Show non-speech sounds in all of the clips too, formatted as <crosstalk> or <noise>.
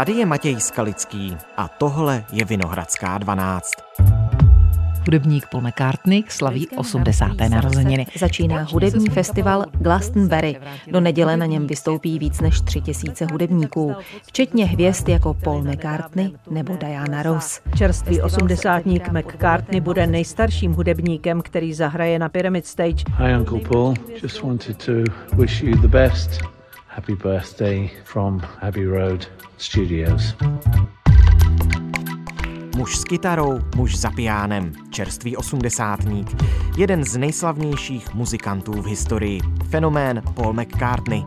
Tady je Matěj Skalický a tohle je Vinohradská 12. Hudebník Paul McCartney slaví 80. narozeniny. Začíná hudební festival Glastonbury. Do neděle na něm vystoupí víc než tři tisíce hudebníků, včetně hvězd jako Paul McCartney nebo Diana Ross. Čerstvý osmdesátník McCartney bude nejstarším hudebníkem, který zahraje na Pyramid Stage. Hi Uncle Paul, just wanted to wish you the best. Happy birthday from Abbey Road Studios. Muž s kytarou, muž za pijánem, čerstvý osmdesátník, jeden z nejslavnějších muzikantů v historii, fenomén Paul McCartney.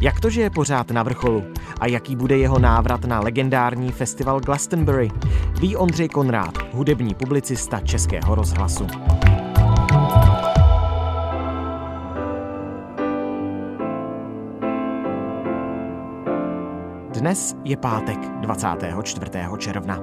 Jak to, že je pořád na vrcholu? A jaký bude jeho návrat na legendární festival Glastonbury? Ví Ondřej Konrád, hudební publicista Českého rozhlasu. Dnes je pátek 24. června.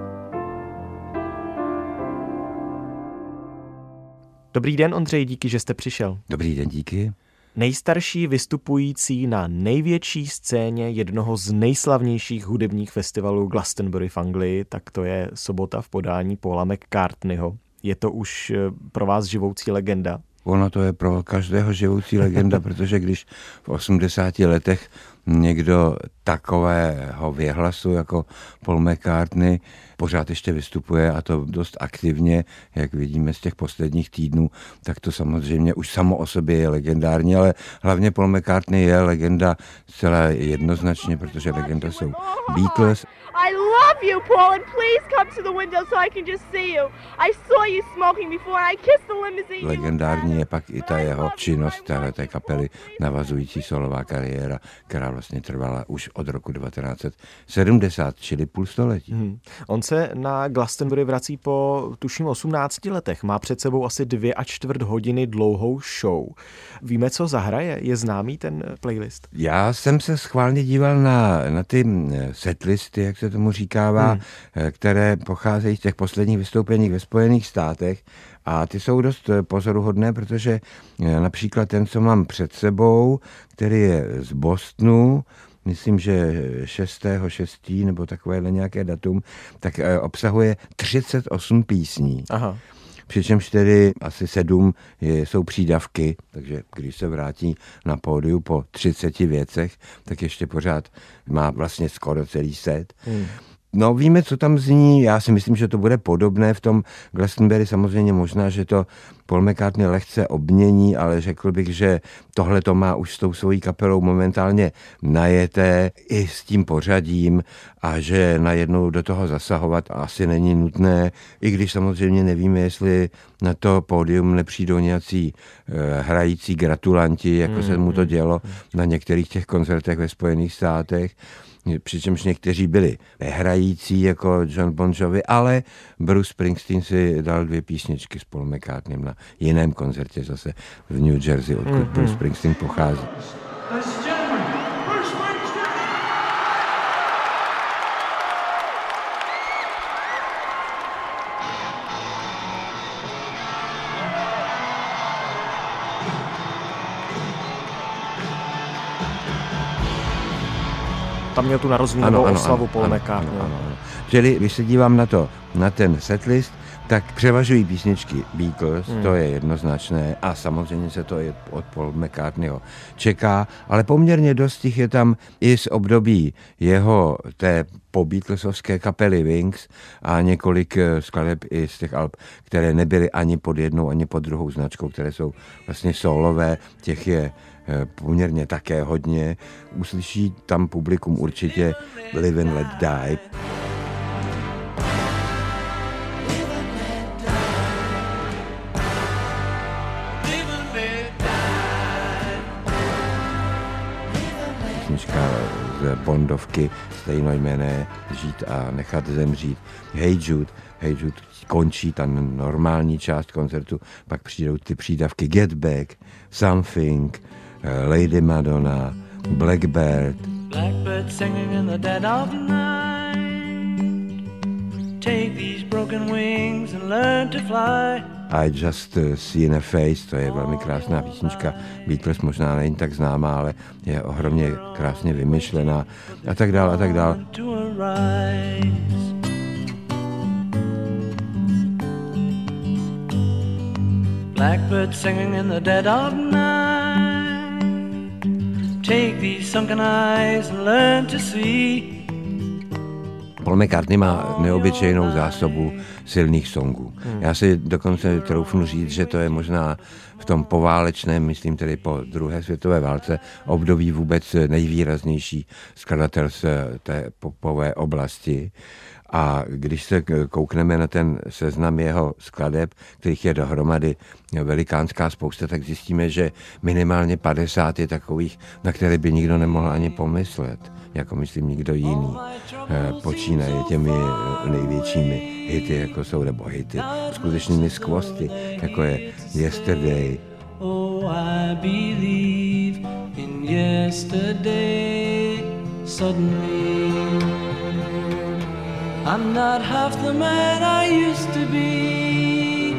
Dobrý den, Ondřej, díky, že jste přišel. Dobrý den, díky. Nejstarší vystupující na největší scéně jednoho z nejslavnějších hudebních festivalů Glastonbury v Anglii, tak to je sobota v podání Paula McCartneyho. Je to už eh, pro vás živoucí legenda? Ono to je pro každého živoucí legenda, <laughs> protože když v 80 letech někdo takového věhlasu jako Paul McCartney pořád ještě vystupuje a to dost aktivně, jak vidíme z těch posledních týdnů, tak to samozřejmě už samo o sobě je legendární, ale hlavně Paul McCartney je legenda zcela jednoznačně, protože legenda jsou Beatles. I love you, Paul, and please come to the window so I can just see you. I saw you smoking before and I kissed the limousine. Legendární je pak i ta jeho činnost té kapely, navazující solová kariéra, která vlastně trvala už od roku 1970, čili půl století. Hmm. On se na Glastonbury vrací po tuším 18 letech. Má před sebou asi dvě a čtvrt hodiny dlouhou show. Víme, co zahraje? Je známý ten playlist? Já jsem se schválně díval na, na ty setlisty, jak se tomu říkává, hmm. které pocházejí z těch posledních vystoupení ve Spojených státech a ty jsou dost pozoruhodné, protože například ten, co mám před sebou, který je z Bostonu, myslím, že 6. 6. nebo takovéhle nějaké datum, tak eh, obsahuje 38 písní. Aha. Přičemž tedy asi sedm je, jsou přídavky, takže když se vrátí na pódiu po 30 věcech, tak ještě pořád má vlastně skoro celý set. Hmm. No víme, co tam zní, já si myslím, že to bude podobné v tom Glastonbury, samozřejmě možná, že to Paul McCartney lehce obmění, ale řekl bych, že tohle to má už s tou svojí kapelou momentálně najeté i s tím pořadím a že najednou do toho zasahovat asi není nutné, i když samozřejmě nevíme, jestli na to pódium nepřijdou nějací eh, hrající gratulanti, jako hmm, se mu to hmm, dělo hmm. na některých těch koncertech ve Spojených státech přičemž někteří byli nehrající jako John Bon Jovi, ale Bruce Springsteen si dal dvě písničky s Paul McCartneym na jiném koncertě zase v New Jersey, odkud mm-hmm. Bruce Springsteen pochází. tam měl tu narozeninovou oslavu Paul McCartney. Ano, ano, ano. Čili, když se dívám na to, na ten setlist, tak převažují písničky Beatles, hmm. to je jednoznačné a samozřejmě se to i od Paul McCartneyho čeká, ale poměrně dost je tam i z období jeho té po Beatlesovské kapely Wings a několik eh, skladeb i z těch alb, které nebyly ani pod jednou, ani pod druhou značkou, které jsou vlastně solové, těch je eh, poměrně také hodně. Uslyší tam publikum určitě Live and Let Die. Bondovky stejnojmené Žít a nechat zemřít. Hey Jude, Hey Jude končí ta normální část koncertu, pak přijdou ty přídavky Get Back, Something, eh, Lady Madonna, Blackbird. Blackbird singing in the dead of night Take these broken wings and learn to fly i Just See in a Face, to je velmi krásná písnička. Beatles možná není tak známá, ale je ohromně krásně vymyšlená a tak dále a tak rise. Blackbird singing in the dead of night. Take these sunken eyes and learn to see. Paul McCartney má neobyčejnou zásobu silných songů. Já si dokonce troufnu říct, že to je možná v tom poválečném, myslím tedy po druhé světové válce, období vůbec nejvýraznější skladatel z té popové oblasti. A když se koukneme na ten seznam jeho skladeb, kterých je dohromady velikánská spousta, tak zjistíme, že minimálně 50 je takových, na které by nikdo nemohl ani pomyslet, jako myslím nikdo jiný. Eh, počínaje těmi eh, největšími hity, jako jsou, nebo hity, skutečnými skvosty, jako je Yesterday. Oh, I believe in yesterday suddenly I'm not half the man I used to be.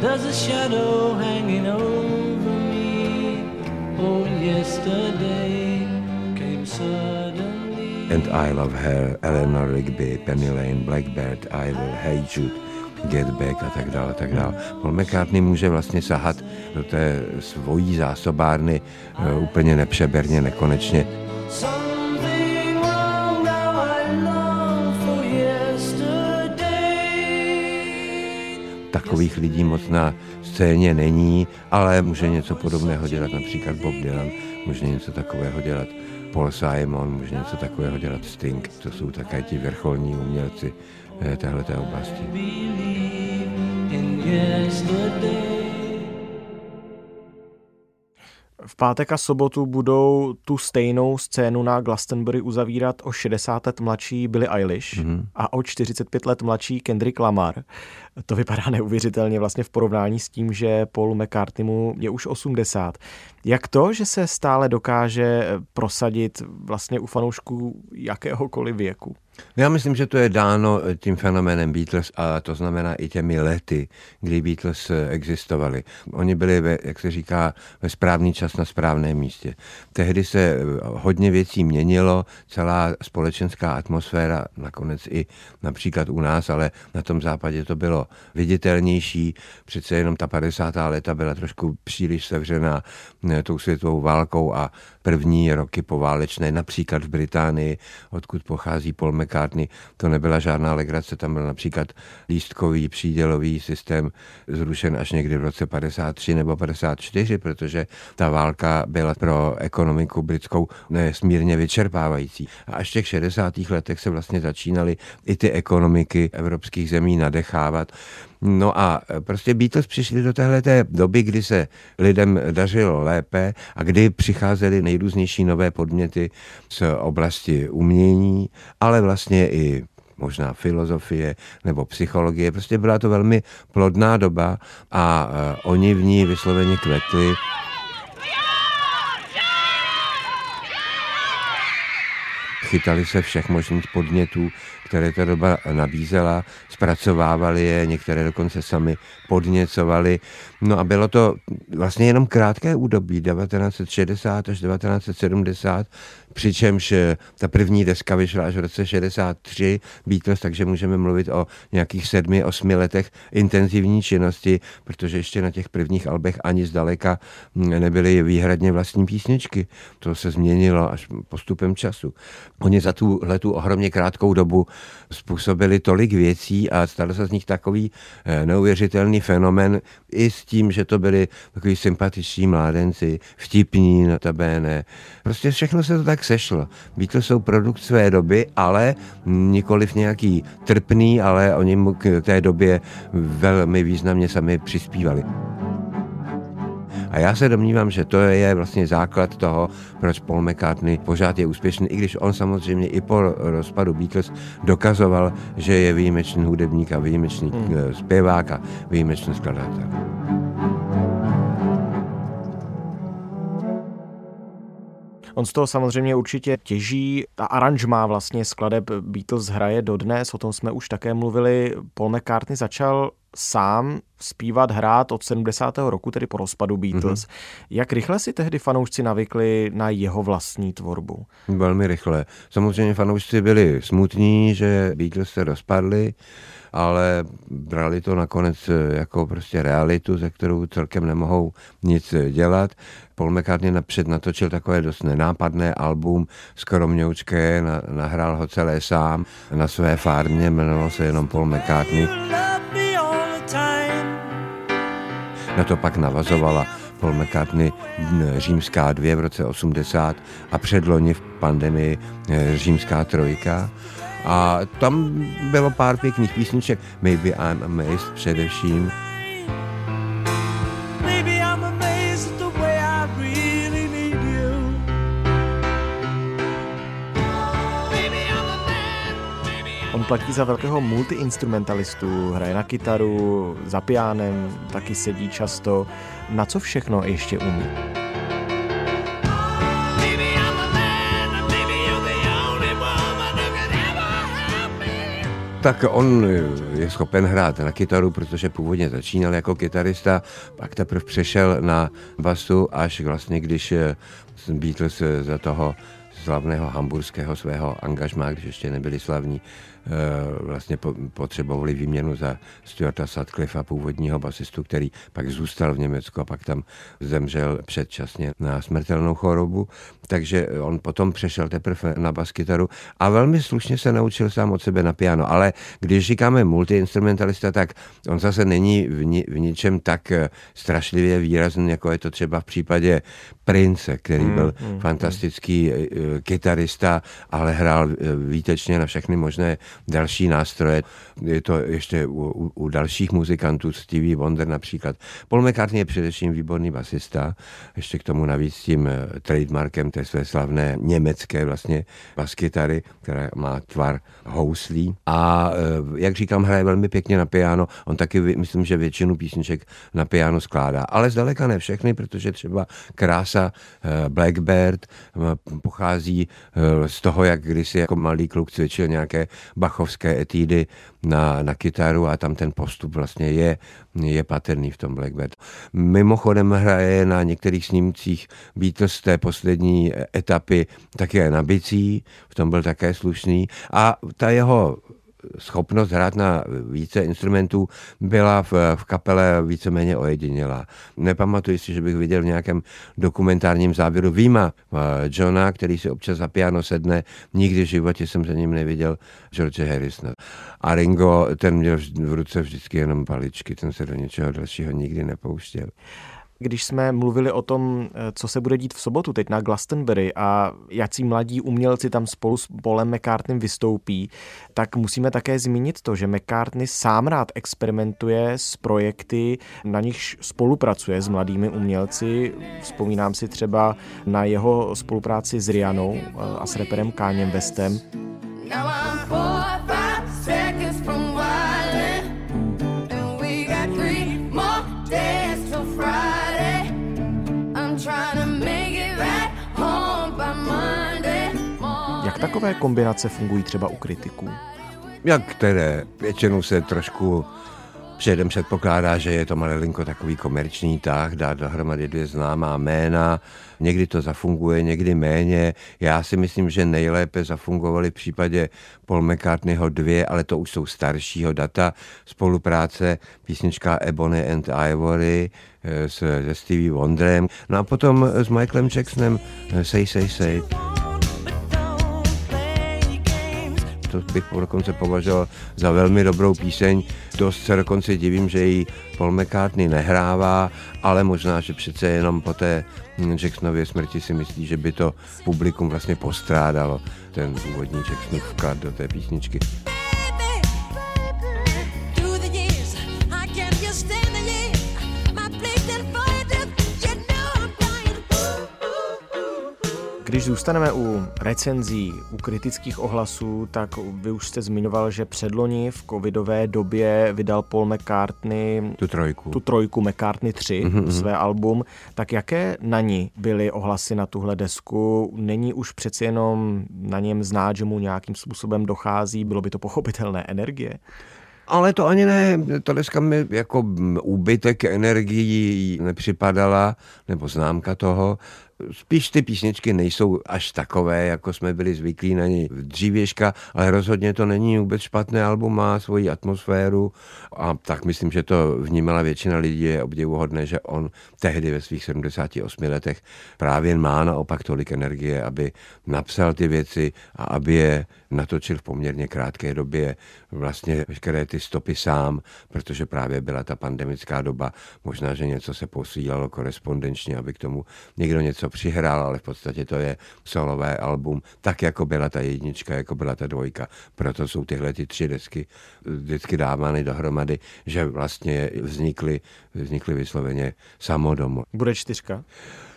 There's a shadow hanging over me. Oh, yesterday came suddenly. And I love her, Eleanor Rigby, Penny Lane, Blackbird, Idol, Hey Jude. Get Back a tak dále, a tak dále. Paul McCartney může vlastně sahat do té svojí zásobárny uh, úplně nepřeberně, nekonečně. Takových lidí moc na scéně není, ale může něco podobného dělat například Bob Dylan, může něco takového dělat Paul Simon, může něco takového dělat Sting. To jsou také ti vrcholní umělci eh, téhleté oblasti. V pátek a sobotu budou tu stejnou scénu na Glastonbury uzavírat o 60 let mladší Billie Eilish mm-hmm. a o 45 let mladší Kendrick Lamar. To vypadá <laughs> neuvěřitelně vlastně v porovnání s tím, že Paul McCartneymu je už 80. Jak to, že se stále dokáže prosadit vlastně u fanoušků jakéhokoliv věku? Já myslím, že to je dáno tím fenoménem Beatles a to znamená i těmi lety, kdy Beatles existovali. Oni byli, ve, jak se říká, ve správný čas na správném místě. Tehdy se hodně věcí měnilo, celá společenská atmosféra, nakonec i například u nás, ale na tom západě to bylo viditelnější. Přece jenom ta 50. léta byla trošku příliš sevřená eh, tou světovou válkou a první roky poválečné, například v Británii, odkud pochází Paul McCartney, to nebyla žádná legrace, tam byl například lístkový přídělový systém zrušen až někdy v roce 53 nebo 54, protože ta válka byla pro ekonomiku britskou nesmírně vyčerpávající. A až v těch 60. letech se vlastně začínaly i ty ekonomiky evropských zemí nadechávat No a e, prostě Beatles přišli do téhle doby, kdy se lidem dařilo lépe a kdy přicházely nejrůznější nové podměty z oblasti umění, ale vlastně i možná filozofie nebo psychologie. Prostě byla to velmi plodná doba a e, oni v ní vysloveně kvetli. Chytali se všech možných podnětů, které ta doba nabízela, zpracovávali je, některé dokonce sami podněcovali. No a bylo to vlastně jenom krátké údobí, 1960 až 1970, přičemž eh, ta první deska vyšla až v roce 63 Beatles, takže můžeme mluvit o nějakých sedmi, osmi letech intenzivní činnosti, protože ještě na těch prvních albech ani zdaleka hm, nebyly výhradně vlastní písničky. To se změnilo až postupem času. Oni za tu letu ohromně krátkou dobu způsobili tolik věcí a stalo se z nich takový eh, neuvěřitelný fenomen i s tím, že to byli takový sympatiční mládenci, vtipní notabene. Prostě všechno se to tak sešlo. Beatles jsou produkt své doby, ale nikoliv nějaký trpný, ale oni mu k té době velmi významně sami přispívali. A já se domnívám, že to je vlastně základ toho, proč Paul McCartney pořád je úspěšný, i když on samozřejmě i po rozpadu Beatles dokazoval, že je výjimečný hudebník a výjimečný hmm. Eh, zpěvák a výjimečný skladatel. On z toho samozřejmě určitě těží. Ta aranžma vlastně skladeb Beatles hraje dodnes, o tom jsme už také mluvili. Paul McCartney začal sám zpívat, hrát od 70. roku, tedy po rozpadu Beatles. Mm-hmm. Jak rychle si tehdy fanoušci navykli na jeho vlastní tvorbu? Velmi rychle. Samozřejmě fanoušci byli smutní, že Beatles se rozpadli, ale brali to nakonec jako prostě realitu, ze kterou celkem nemohou nic dělat. Paul McCartney napřed natočil takové dost nenápadné album, skromňoučké, nahrál ho celé sám na své farmě, jmenovalo se jenom Paul McCartney. Na to pak navazovala Paul McCartney Římská dvě v roce 80 a předloni v pandemii eh, Římská trojka. A tam bylo pár pěkných písniček, Maybe I'm Amazed především. platí za velkého multiinstrumentalistu, hraje na kytaru, za pianem, taky sedí často. Na co všechno ještě umí? Tak on je schopen hrát na kytaru, protože původně začínal jako kytarista, pak teprve přešel na basu, až vlastně když Beatles za toho slavného hamburského svého angažmá, když ještě nebyli slavní, eh, vlastně potřebovali výměnu za Stuarta Sutcliffe, původního basistu, který pak zůstal v Německu a pak tam zemřel předčasně na smrtelnou chorobu. Takže on potom přešel teprve na baskytaru a velmi slušně se naučil sám od sebe na piano. Ale když říkáme multiinstrumentalista, tak on zase není v, ni, v ničem tak eh, strašlivě výrazný, jako je to třeba v případě Prince, který hmm, byl hmm. fantastický hmm kytarista, ale hrál eh, výtečně na všechny možné další nástroje. Je to ještě u, u dalších muzikantů, Stevie Wonder například. Paul McCartney je především výborný basista, ještě k tomu navíc tím eh, trademarkem té své slavné německé vlastně baskytary, která má tvar houslí. A eh, jak říkám, hraje velmi pěkně na piano. On taky, myslím, že většinu písniček na piano skládá. Ale zdaleka ne všechny, protože třeba krása Blackbird pochází eh, z toho, jak kdysi jako malý kluk cvičil nějaké bachovské etídy na, na kytaru a tam ten postup vlastně je, je patrný v tom Blackbird. Mimochodem hraje na některých snímcích Beatles z té poslední etapy také na bicí, v tom byl také slušný a ta jeho schopnost hrát na více instrumentů byla v, v kapele víceméně ojedinělá. Nepamatuji si, že bych viděl v nějakém dokumentárním záběru výjima eh, Johna, který si občas za piano sedne. Nikdy v životě jsem za ním neviděl George Harrisona. A Ringo, ten měl v ruce vždycky jenom paličky, ten se do něčeho dalšího nikdy nepouštěl když jsme mluvili o tom, eh, co se bude dít v sobotu teď na Glastonbury a jaký mladí umělci tam spolu s Polem McCartneym vystoupí, tak musíme také zmínit to, že McCartney sám rád experimentuje s projekty, na nichž spolupracuje s mladými umělci. Vzpomínám si třeba na jeho spolupráci s Rianou eh, a s reperem Káněm Westem. Now I'm takové kombinace fungují třeba u kritiků? Jak které? Většinou se trošku předem předpokládá, že je to malilinko takový komerční tah, dát dohromady dvě známá jména, někdy to zafunguje, někdy méně. Já si myslím, že nejlépe zafungovaly v případě Paul McCartneyho dvě, ale to už jsou staršího data, spolupráce písnička Ebony and Ivory eh, se Stevie Wonderem, no a potom s Michaelem Jacksonem eh, Say Say Say. To bych dokonce považoval za velmi dobrou píseň. Dost se dokonce divím, že ji Paul McCartney nehrává, ale možná, že přece jenom po té Jacksonově smrti si myslí, že by to publikum vlastně postrádalo ten původní Jacksonův vklad do té písničky. Když zůstaneme u recenzí, u kritických ohlasů, tak vy už jste zmiňoval, že předloni v covidové době vydal Paul McCartney tu trojku, tu trojku McCartney 3, mm-hmm. své album. Tak jaké na ní byly ohlasy na tuhle desku? Není už přeci jenom na něm znát, že mu nějakým způsobem dochází? Bylo by to pochopitelné energie? Ale to ani ne, to dneska mi jako úbytek energií nepřipadala, nebo známka toho. Spíš ty písničky nejsou až takové, jako jsme byli zvyklí na ně dřívěžka, ale rozhodně to není vůbec špatné album, má svoji atmosféru a tak myslím, že to vnímala většina lidí, je obdivuhodné, že on tehdy ve svých 78 letech právě má naopak tolik energie, aby napsal ty věci a aby je natočil v poměrně krátké době vlastně veškeré ty stopy sám, protože právě byla ta pandemická doba. Možná, že něco se posílalo korespondenčně, aby k tomu někdo něco přihrál, ale v podstatě to je solové album, tak jako byla ta jednička, jako byla ta dvojka. Proto jsou tyhle ty tři desky vždycky dávány dohromady, že vlastně vznikly, vznikly vysloveně samodomo. Bude čtyřka?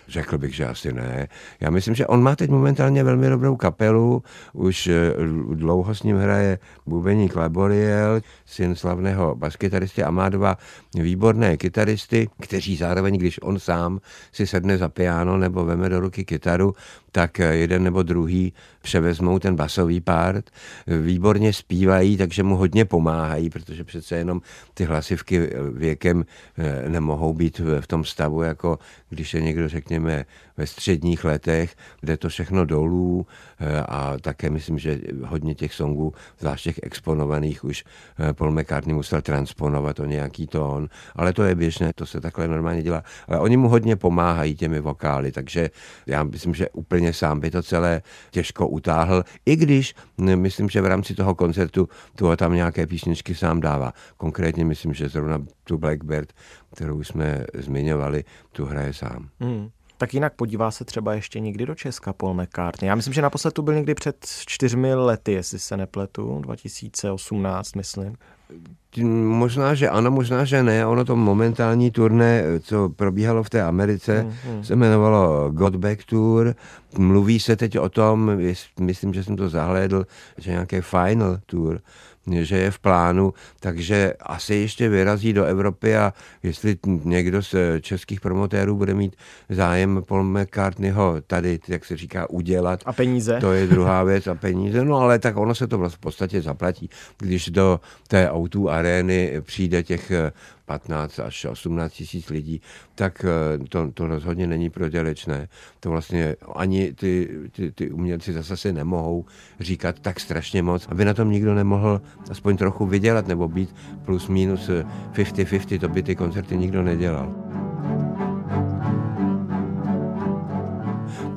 Řekl bych, že asi ne. Já myslím, že on má teď momentálně velmi dobrou kapelu, už eh, dlouho s ním hraje bubeník Laboriel, syn slavného baskytaristy a má dva výborné kytaristy, kteří zároveň, když on sám si sedne za piano nebo veme do ruky kytaru, tak jeden nebo druhý převezmou ten basový part, výborně zpívají, takže mu hodně pomáhají, protože přece jenom ty hlasivky věkem eh, nemohou být v tom stavu, jako když je někdo, řekněme, ve středních letech, kde to všechno dolů eh, a také myslím, že hodně těch songů, zvlášť těch exponovaných, už eh, Paul McCartney musel transponovat o nějaký tón, ale to je běžné, to se takhle normálně dělá. Ale oni mu hodně pomáhají těmi vokály, takže já myslím, že úplně sám by to celé těžko utáhl, i když myslím, že v rámci toho koncertu tu tam nějaké písničky sám dává. Konkrétně myslím, že zrovna tu Blackbird, kterou jsme zmiňovali, tu hraje sám. Hmm. Tak jinak podívá se třeba ještě někdy do Česka Paul McCartney. Já myslím, že naposled tu byl někdy před čtyřmi lety, jestli se nepletu, 2018, myslím. Možná, že ano, možná, že ne. Ono to momentální turné, co probíhalo v té Americe, mm, mm. se jmenovalo Got Back Tour. Mluví se teď o tom, myslím, že jsem to zahlédl, že nějaké Final Tour že je v plánu, takže asi ještě vyrazí do Evropy a jestli někdo z českých promotérů bude mít zájem Paul McCartneyho tady, jak se říká, udělat. A peníze? To je druhá věc a peníze, no ale tak ono se to v podstatě zaplatí, když do té autu arény přijde těch 15 až 18 tisíc lidí, tak eh, to, to rozhodně není prodělečné. To vlastně ani ty, ty, ty umělci zase si nemohou říkat tak strašně moc, aby na tom nikdo nemohl aspoň trochu vydělat nebo být plus minus 50-50, to by ty koncerty nikdo nedělal.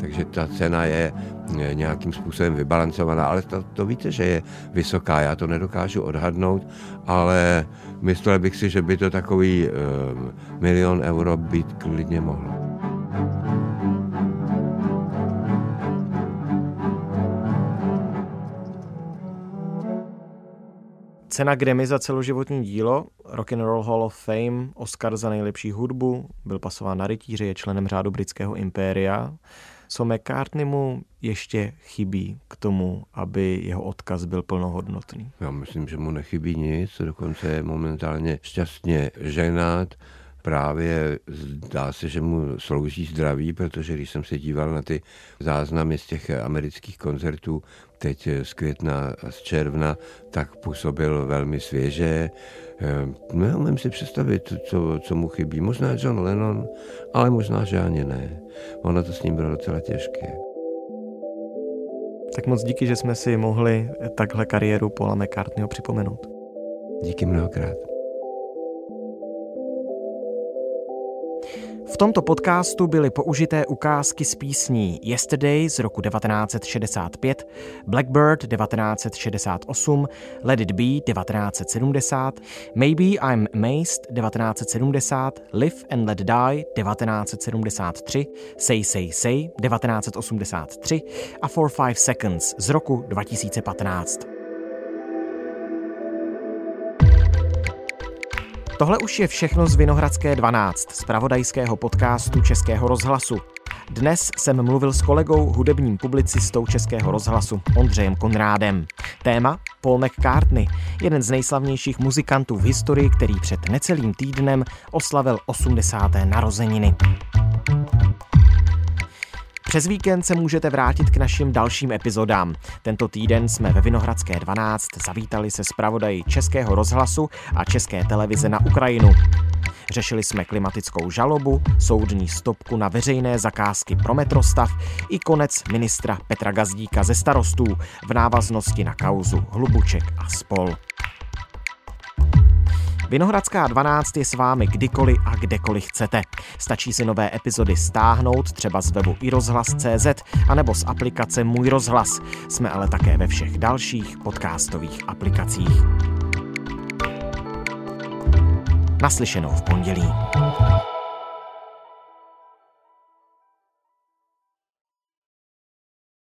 Takže ta cena je nějakým způsobem vybalancovaná, ale to, to víte, že je vysoká, já to nedokážu odhadnout, ale myslel bych si, že by to takový um, milion euro být klidně mohlo. Cena Grammy za celoživotní dílo, Rock and Roll Hall of Fame, Oscar za nejlepší hudbu, byl pasován na rytíři, je členem řádu britského impéria co McCartney mu ještě chybí k tomu, aby jeho odkaz byl plnohodnotný? Já myslím, že mu nechybí nic, dokonce je momentálně šťastně ženat, právě zdá se, že mu slouží zdraví, protože když jsem se díval na ty záznamy z těch amerických koncertů, teď z května a z června, tak působil velmi svěže. Ehm, neumím si představit, co, co mu chybí. Možná John Lennon, ale možná, že ani ne. Ono to s ním bylo docela těžké. Tak moc díky, že jsme si mohli takhle kariéru Paula McCartneyho připomenout. Díky mnohokrát. V tomto podcastu byly použité ukázky z písní Yesterday z roku 1965, Blackbird 1968, Let It Be 1970, Maybe I'm Amazed 1970, Live and Let Die 1973, Say Say Say 1983 a For Five Seconds z roku 2015. Tohle už je všechno z Vinohradské 12, z pravodajského podcastu Českého rozhlasu. Dnes jsem mluvil s kolegou, hudebním publicistou Českého rozhlasu Ondřejem Konrádem. Téma Paul McCartney, jeden z nejslavnějších muzikantů v historii, který před necelým týdnem oslavil 80. narozeniny. Přes víkend se můžete vrátit k našim dalším epizodám. Tento týden jsme ve Vinohradské 12 zavítali se zpravodají Českého rozhlasu a České televize na Ukrajinu. Řešili jsme klimatickou žalobu, soudní stopku na veřejné zakázky pro metrostav i konec ministra Petra Gazdíka ze starostů v návaznosti na kauzu Hlubuček a spol. Vinohradská 12 je s vámi kdykoliv a kdekoliv chcete. Stačí si nové epizody stáhnout třeba z webu iRozhlas.cz anebo z aplikace Můj rozhlas. Jsme ale také ve všech dalších podcastových aplikacích. Naslyšenou v pondělí.